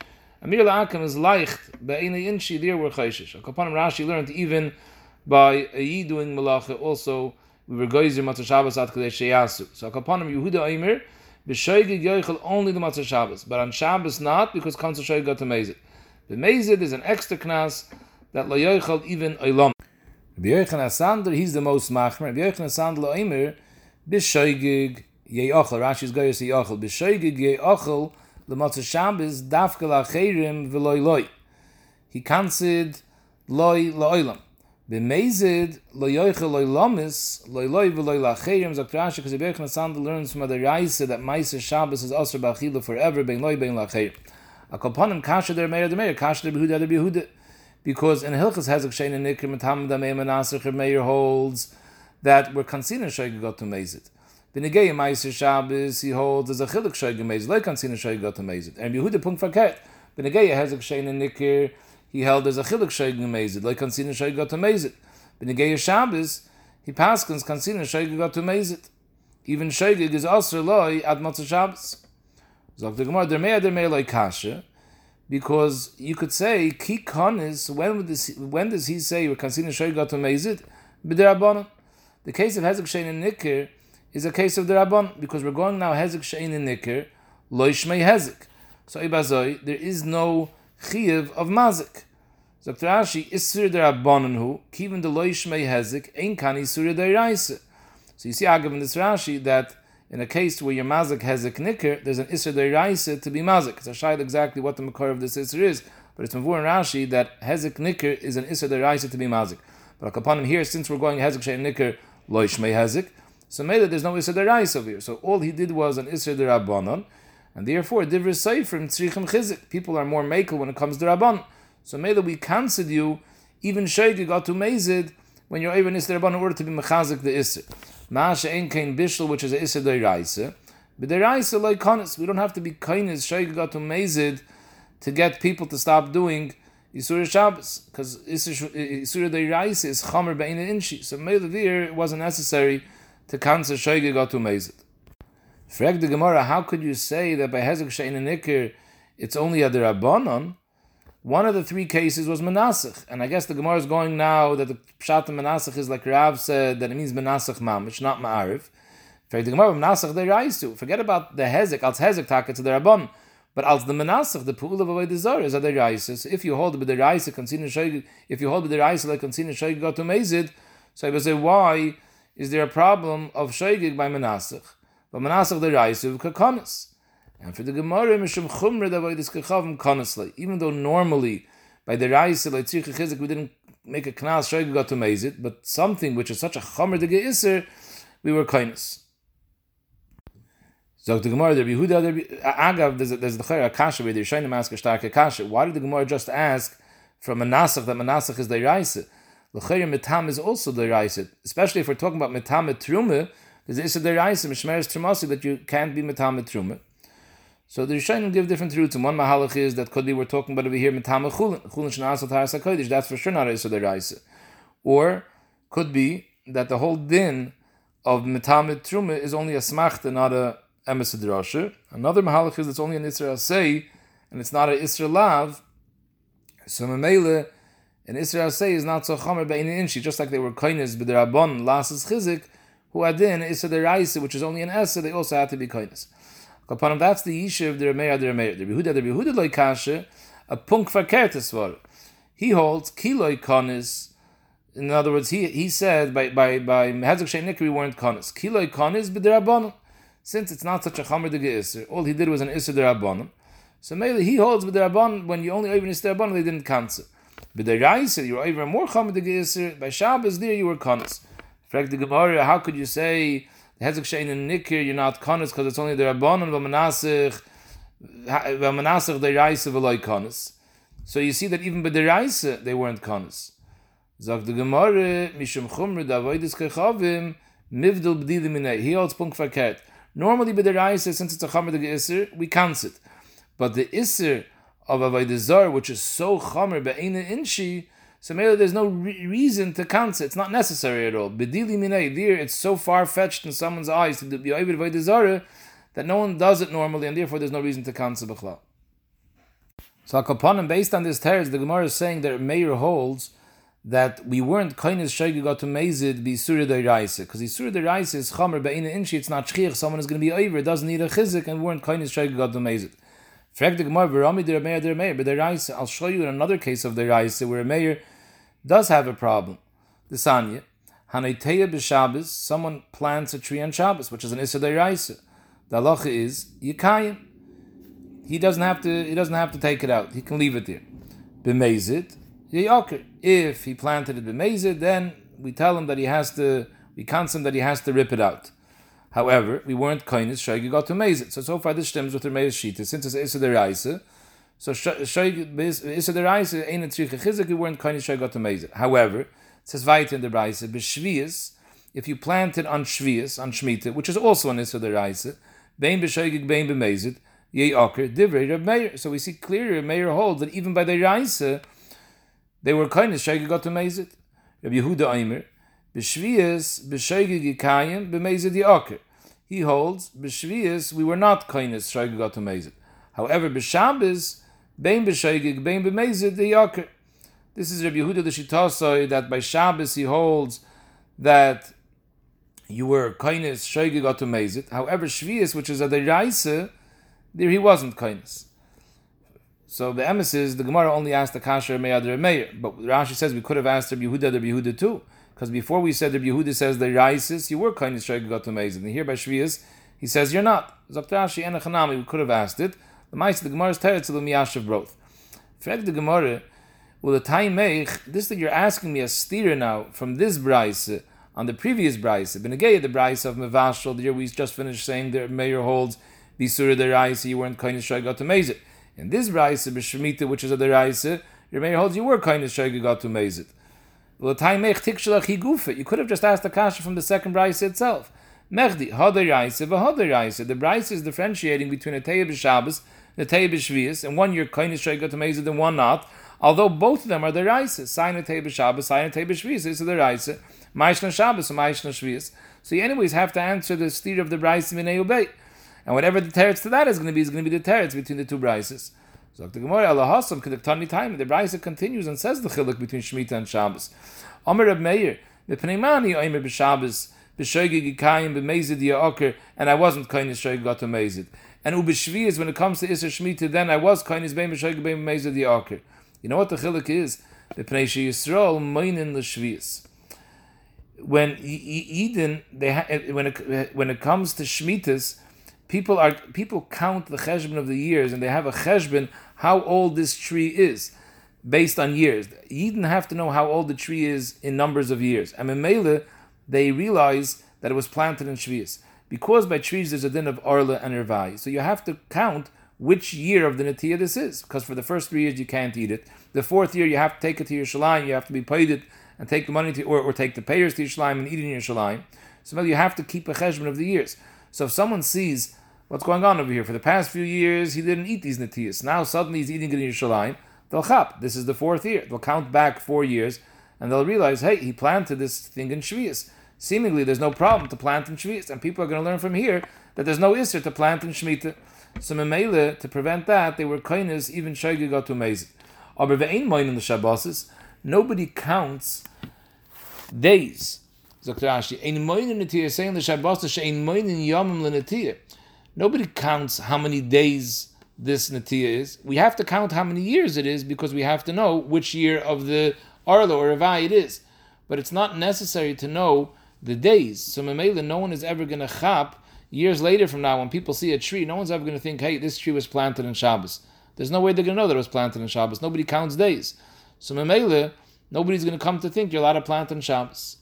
Amir La'akim is leicht, Be'ena Inshi, there were Chayshish. Akapanim Rashi learned even by a Yid doing Malacha also, we were Goyzer Matzah Shabbos at Kadesh Sheyasu. So Akapanim Yehuda Aimer, B'shoigig Yoichel only the Matzah Shabbos, but on Shabbos not, because Kansa Shoig got to Mezid. The Mezid is an extra knas that La Yoichel even Olam. Rabbi Yochanan Sandlar, he's the most machmer. Rabbi Yochanan Sandlar Aimer, B'shoigig Ye'ochel, Rashi's Goyes Ye'ochel, B'shoigig Ye'ochel, the Matzah Shabbos, Dafka La'cherim V'loi Loi. He considered Loi La'olam. B'mezid lo yoichel lo lomis lo loy v'lo lacherim zok Rashi because Rebbe Yochanan learns from the Raisa that Ma'aser Shabbos is also b'achila forever ben loy ben lacherim. A kolponim kasha der meir der meir kasha der behuda der behuda because in Hilchas Hezek Shein and Nikrim Tam da meir menasach meir holds that we're considered shoyg got to mezid. B'negei Ma'aser Shabbos he holds as a chiluk shoyg mezid like considered shoyg got to mezid and behuda punkt verkehrt. B'negei Hezek Shein and Nikrim he held as a chiluk shoyg gemezid, like kansina shoyg got in Geir Shabbos, he paskins kansina shoyg got mezid. Even shoyg is also loy ad matzah Shabbos. Zog the Gemara, der mei der mei loy kasha, because you could say ki konis. When would this? When does he say kansina shoyg got to mezid? B'derabbanon. The case of hezek shein and nikir is a case of the rabban because we're going now hezek shein and nikir loy shmei hezek. So ibazoi, there is no chiv of mazik. Sagt Rashi, Isur der Rabbanon kiven de loishmei hezik, ein kan Isur. So you see, Agav in this Rashi, that in a case where your mazik hezik nicker, there's an Isur der Reise to be mazik. It's a shayt exactly what the makar of this Isur is, but it's Mavur in Rashi that hezik nicker is an Isur der Reise to be mazik. But upon him here, since we're going hezik shein nicker, loishmei hezik, so maybe there's no Isur der Reise over here. So all he did was an Isur der Rabbanon, and therefore, divers say from tzrichim chizik. People are more makel when it comes to rabban. So maybe we cancelled you even sheikh got to mezid when you're even is the rabban in order to be mechazik the iser. Maashe ein kein bishul which is a iser deiraisa. But deiraisa like konis. We don't have to be kainis got to mezid to get people to stop doing Isur Shabbos because Isur deiraisa is chamer bein inshi. So maybe there it wasn't necessary to cancel sheikh got to mezid. Frag the Gemara, how could you say that by Hezek Shein and Nikir it's only a derabanan? One of the three cases was Menasach, and I guess the Gemara is going now that the Pshat of Menasach is like Rav said that it means Menasach Mamish, not Ma'arif. Frag the Gemara, Menasach they rise to. Forget about the Hezek, als Hezek taka to the Rabban. But als the Menasach, the pool of Avodah is a deraisa. So if you hold with the shoyg. If you hold with the deraisa, like consider shoyg got to mezid. So I would say, why is there a problem of shoygig by Menasach? But Manasach the Raisu kakonis. And for the Gemara, Mishum Chumra Davoidis Kachavim Konisli. Even though normally by the Raisu Tzircha Chizik we didn't make a knas shoyg got to mezit, but something which is such a chomer de geiser, we were kindness. So the Gemara, the Yehuda, the Agav, there's, there's the Chayra Akasha where trying to ask a stark Akasha. Why did the Gemara just ask from Manasach that Manasach is the Raisa? The Chayra Mitam is also the Raisa, especially if we're talking about Mitam Trume. There's Issa Deraisa, Mishmeres Trumasi, that you can't be Metame Truma. So the Rishonim give different routes. And one Mahalach is that could be we're talking about over here Metame Chulin. Chulin Shnasat Haras HaKodesh. That's for sure not Issa Deraisa. Or could be that the whole din of Metame Truma is only a Smachta, not a Emes. Another Mahalach is it's only an Israel Say, and it's not an Israel Lav. So Mamele, an Israel Say is not so Chomer Be'in Inshi, just like they were Koines, but the Rabban, Lasas Chizik, who adin is the Raisa, which is only an Esa, they also had to be kindness. Upon that's the Yishiv, the Remeir, the Remeir. The Behuda, the Behuda like Kasha, a punk verkehrtes war. He holds kiloi konis. In other words, he he said by by by Hezek Shein we weren't konis. Kiloi konis b'derabbanon. Since it's not such a chamer de all he did was an isser derabbanon. So maybe he holds b'derabbanon when you only over isser derabbanon, they didn't cancel. B'deraisa, you were over more chamer de. By Shabbos there you were konis. Frag the Gemara, how could you say Hezek Shein and Nikir, you're not konis because it's only the Rabbanon, v'manasich, v'manasich the Reise v'loi konis. So you see that even by the Reise, they weren't konis. Zog the Gemara, Mishum Chumr, Davoidis Kechavim, Mivdil B'dili Minei. He holds punk verkehrt. Normally by the Reise, since it's a de Isser, we cancel it. But the Isser of Avodah which is so Chamer, Be'ena Inshi, so maybe there's no re- reason to cancel. It's not necessary at all. Bedili minei, there it's so far fetched in someone's eyes to be over by desire that no one does it normally, and therefore there's no reason to cancel b'chlal. So Akapanim, based on this teretz, the Gemara is saying that Meir holds that we weren't kainis shaygig got to mezid be surah deiraisa because the surah deiraisa is chamer be'ina inshi. It's not shchiach. Someone is going to be over. It doesn't need a chizik, and we weren't kainis shaygig got to mezid. Frag the Gemara, v'rami der meir der meir, but. I'll show you in another case of the deiraisa where a meir does have a problem. The Sanya, Hanaiteya b'Shabbos, someone plants a tree on Shabbos, which is an Issa Deiraisa. The halacha is Yikayim. He doesn't have to. He doesn't have to take it out. He can leave it there. B'Mezid, Yayoker. If he planted it b'Mezid, then we tell him that he has to. We counsel him that he has to rip it out. However, we weren't kindness. Shagi got to Mezid. So so far this stems with the Meir Shita. Since it's Issa Deiraisa, so the ain't a tzricha chizik, we weren't kind of sure got to meze. However, it says weiter in the Reise, b'shvius, if you plant it on shvius, on shmita, which is also an Reise, bein b'shoigig, bein b'mezit, ye oker, divrei Reb Meir. So we see clearly Reb Meir holds that even by the Reise, they were kind of sure got to mezit. Reb Yehuda Aimer, b'shvius, b'shoigig yikayim, b'mezit ye. He holds, b'shvius, we were not kind of sure got to mezit. However, b'Shabbos, Bein b'shoigig, bein b'mezid, the yaker. This is Rabbi Yehuda the Shitasoi that by Shabbos he holds that you were kindness shoigig to mezid. However, Shvius, which is a deraisa, there he wasn't kindness. So the emes is the Gemara only asked the kasher meyad Meir, but Rashi says we could have asked Rabbi Yehuda Rabbi Yehuda too, because before we said Rabbi Yehuda says the raisis, you were kindness shoigig to mezid, and here by Shvius he says you're not. Zaptashi and we could have asked it. The mice the Gemara's teretz of the miyashav both. Frag the Gemara, well the time meich, this that you're asking me a steer now from this brayse on the previous brayse, benegay the brayse of mevashal, the year we just finished saying the Meir holds bisura the raise, you weren't kind of shy got to mezit. In this brayse b'shemita, which is a the raise, your Meir holds you were kind of shy got to mezit. Well the time meich tikshalach goof You could have just asked the kasha from the second brayse itself. Mechdi, Hadar Raisa, V'Hadar Raisa. The Braisa is differentiating between a Teya B'Shabbos the Tei B'Shvius, and one year Koine Shreika to Mezid and one not, although both of them are the Raisa. Sign a Tei B'Shabbos, sign a Tei B'Shvius, is the Raisa. Maishna Shabbos, Maishna Shvius. So you anyways have to answer the steer of the Braisa Minei Ubei. And whatever the teretz to that is going to be, is going to be the teretz between the two Braises. So the Gemara, Allah Hasam, Kedaktani time, the Braisa continues and says the chiluk between Shemitah and Shabbos. Omer Reb Meir, the Pneimani Omer B'Shabbos, B'Shoigig Yikayim, B'Mezid Ya'oker, and I wasn't kind of got to Mezid. And ubishvias, when it comes to Isser Shemitah, then I was kainis bein b'shoig bein b'mezid yaker. You know what the chiluk is? The Pnei Yisrael meinin l'shvias. When Eden, they ha- eh, when it eh, when it comes to Shemitahs, people are people count the cheshbon of the years, and they have a cheshbon how old this tree is based on years. Eden have to know how old the tree is in numbers of years. And Memele, they realize that it was planted in Shvias because by trees there's a din of arla and irvai. So you have to count which year of the natiyah this is, because for the first three years you can't eat it. The fourth year you have to take it to your shalim, you have to be paid it and take the money to, or, or take the payers to your shalim and eat it in your shalim. So you have to keep a cheshbon of the years. So if someone sees what's going on over here, for the past few years he didn't eat these natiyas, now suddenly he's eating it in your shalim, they'll chap. This is the fourth year. They'll count back four years and they'll realize, hey, he planted this thing in Shvias seemingly there's no problem to plant in Shvi'is, and people are going to learn from here that there's no Isser to plant in Shemitah. So Memele, to prevent that, they were kindness, even Shoigi got to amazing. Aber ve'ein moin in the Shabbosis, nobody counts days. Sagt Rashi, ein moin in the saying the Shabbosis, ein moin in yomim l'netiyah. Nobody counts how many days this Natiya is, we have to count how many years it is because we have to know which year of the Arlo or Ravai it is. But it's not necessary to know the days. So Mamela, no one is ever going to chap years later from now when people see a tree, no one's ever going to think, hey, this tree was planted in Shabbos. There's no way they're going to know that it was planted in Shabbos. Nobody counts days. So Mamela, nobody's going to come to think you're allowed to plant on Shabbos.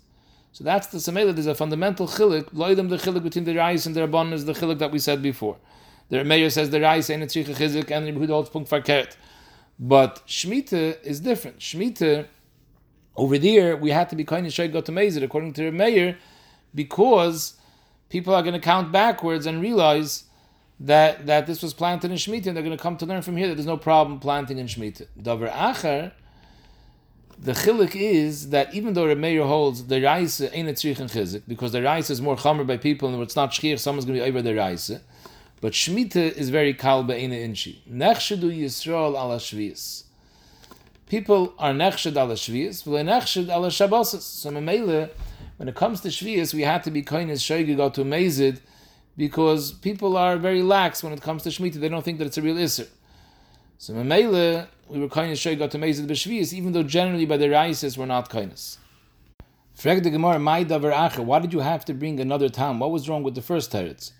So that's the Samela. There's a fundamental chilik. Loidem the chilik between the Rais and the Rabban is the chilik that we said before. The Meir says the Rais ain't a tzricha chizik and the Yehuda holds punkt verkehrt. But Shemitah is different. Shemitah, over there, we had to be kind of shy got to Mezid, according to the Meir, because people are going to count backwards and realize that, that this was planted in Shemitah, and they're going to come to learn from here that there's no problem planting in Shemitah. Davar Acher, the chilik is that even though Remeir holds the Raisa ain't a tzrich and chizik, because the Raisa is more chamer by people, and it's not shchir, someone's going to be over the Raisa. But Shemitah is very kal be'ena inchi. Nechshedu Yisrael ala shvius. People are nechshed ala shvius, v'le nechshed ala shabbosis. So Memele, when it comes to shvius, we have to be kind of shoygig to mezid, because people are very lax when it comes to Shemitah. They don't think that it's a real isser. So Memele, we were kind of shoygig to mezid b'shvius, even though generally by the Raisis we're not kindness. Frag my davar why did you have to bring another town? What was wrong with the first teretz?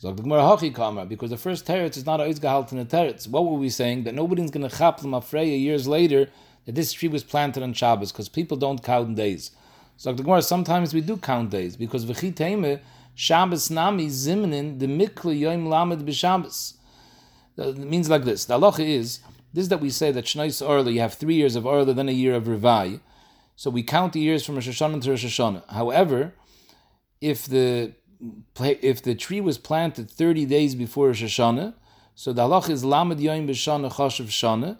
So the Gemara Hachi because the first teretz is not a Izgahalt in the teretz. What were we saying? That nobody's going to chap Afreya years later that this tree was planted on Shabbos, because people don't count days. So the Gemara, sometimes we do count days, because V'chi Teime, Shabbos Nami Zimnin, the Mikla Yom Lamed B'Shabbos. Uh, it means like this. The halacha is, this is that we say that Shnais Orla, you have three years of Orla, then a year of Rivai. So we count the years from Rosh Hashanah to Rosh Hashanah. However, if the if the tree was planted 30 days before Rosh Hashanah, so the halach is Lamed Yoim B'Shana Chashav Shana,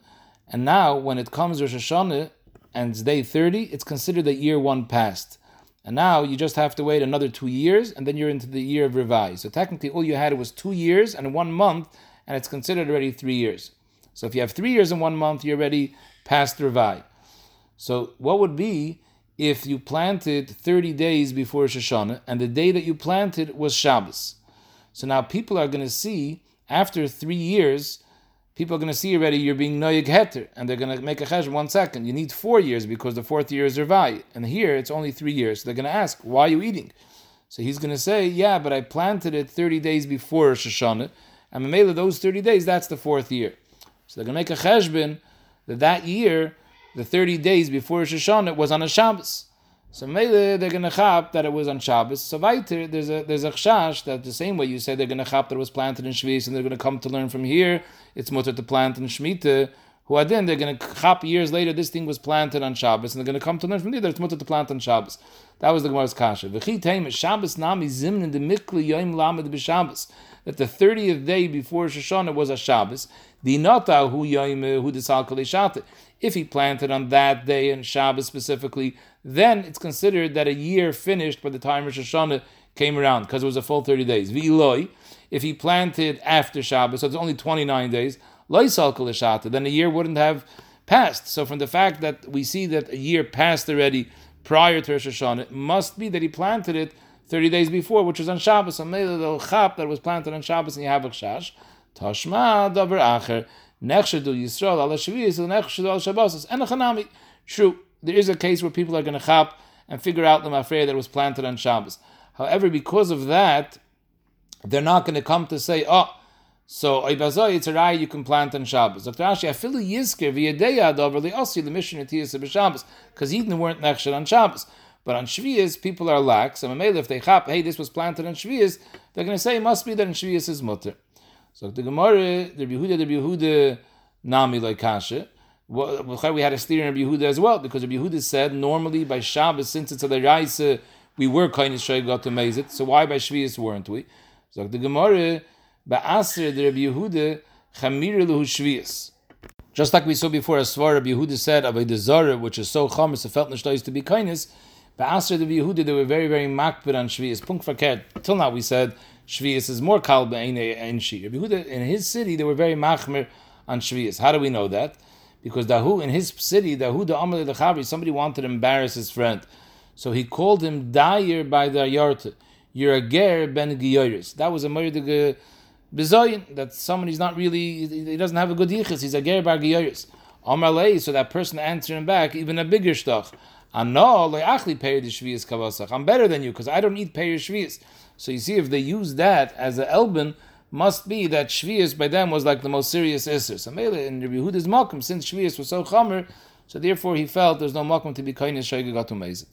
and now when it comes Rosh Hashanah and it's day 30, it's considered that year one passed. And now you just have to wait another two years, and then you're into the year of Rivai. So technically, all you had was two years and one month, and it's considered already three years. So if you have three years and one month, you're already past Rivai. So what would be if you planted 30 days before Rosh Hashanah and the day that you planted was Shabbos. So now people are going to see, after three years, people are going to see already you're being Noyeg Heter, and they're going to make a chesh one second. You need four years because the fourth year is Revai, and here it's only three years. So they're going to ask, why are you eating? So he's going to say, yeah, but I planted it 30 days before Rosh Hashanah, and Mamela, those 30 days, that's the fourth year. So they're going to make a cheshbon that that year the 30 days before Rosh Hashanah was on a Shabbos. So Mele, they're going to chap that it was on Shabbos. So weiter, there's a there's a chash that the same way you say they're going to chap that it was planted in Shvis and they're going to come to learn from here. It's mutter to plant in Shemitah. Who then they're going to chap years later. This thing was planted on Shabbos, and they're going to come to learn from there. It's mutter to plant on Shabbos. That was the Gemara's kasha. V'chi teim Shabbos nami zimnin the mikli yoim lamed b'Shabbos. That the thirtieth day before Rosh Hashanah was a Shabbos. The nata hu yoim hu desal kalishate. If he planted on that day and Shabbos specifically, then it's considered that a year finished by the time Rosh Hashanah came around because it was a full 30 days. V'iloi, if he planted after Shabbos, so it's only 29 days, then a year wouldn't have passed. So from the fact that we see that a year passed already prior to Rosh Hashanah, it must be that he planted it 30 days before, which was on Shabbos. Maybe the chap that was planted on Shabbos and you have a. Tashma acher. Nechshedu Yisrael ala Shaviyas, Nechshedu al Shabbos. And a chanami. True, there is a case where people are going to chap and figure out the mafreya that was planted on Shabbos. However, because of that, they're not going to come to say, oh, so Oibazoi, it's a raya you can plant on Shabbos. Dr. Ashi, I feel a yizker v'yadeya adover li'osi l'mishin etiyas b'Shabbos, because Eden weren't nechshed on Shabbos. But on Shvias, people are lax. And if they chap, hey, this was planted on Shvias, they're going to say it must be that in Shvias is mutter. So the Gemara, the Yehuda, the Yehuda, Nami kasha. We had a steer in Yehuda as well because Yehuda said normally by Shabbos since it's a Raisa we were kind of got to it. So why by Shvius weren't we? So the Gemara by Aser the Rabbi Yehuda Chamir lehu Shvius. Just like we saw before, as Svar Rabbi Yehuda said about the Zara, which is so chamas, it felt nishtais to be kindness. By Aser the Yehuda, they were very very makbid on Shvius. Punk verkehrt. Till now we said Shvius is more kalba and shi. in his city, they were very machmer on Shvius. How do we know that? Because Dahu, in his city, Dahu the Amal Chavri, somebody wanted to embarrass his friend. So he called him Dyer by the Yarta. You're a ger ben Giyoris. That was a murder Bizoyin, that somebody's not really, he doesn't have a good yichus, he's a ger bar giyoris. amalei. so that person answering back, even a bigger kavasach. I'm better than you because I don't eat peir shvius. So you see, if they use that as a elbin, must be that shvius by them was like the most serious isser. So in Rabbi Yehuda's makom, since shvius was so chamer, so therefore he felt there's no makom to be kainish shaygagatum mezit.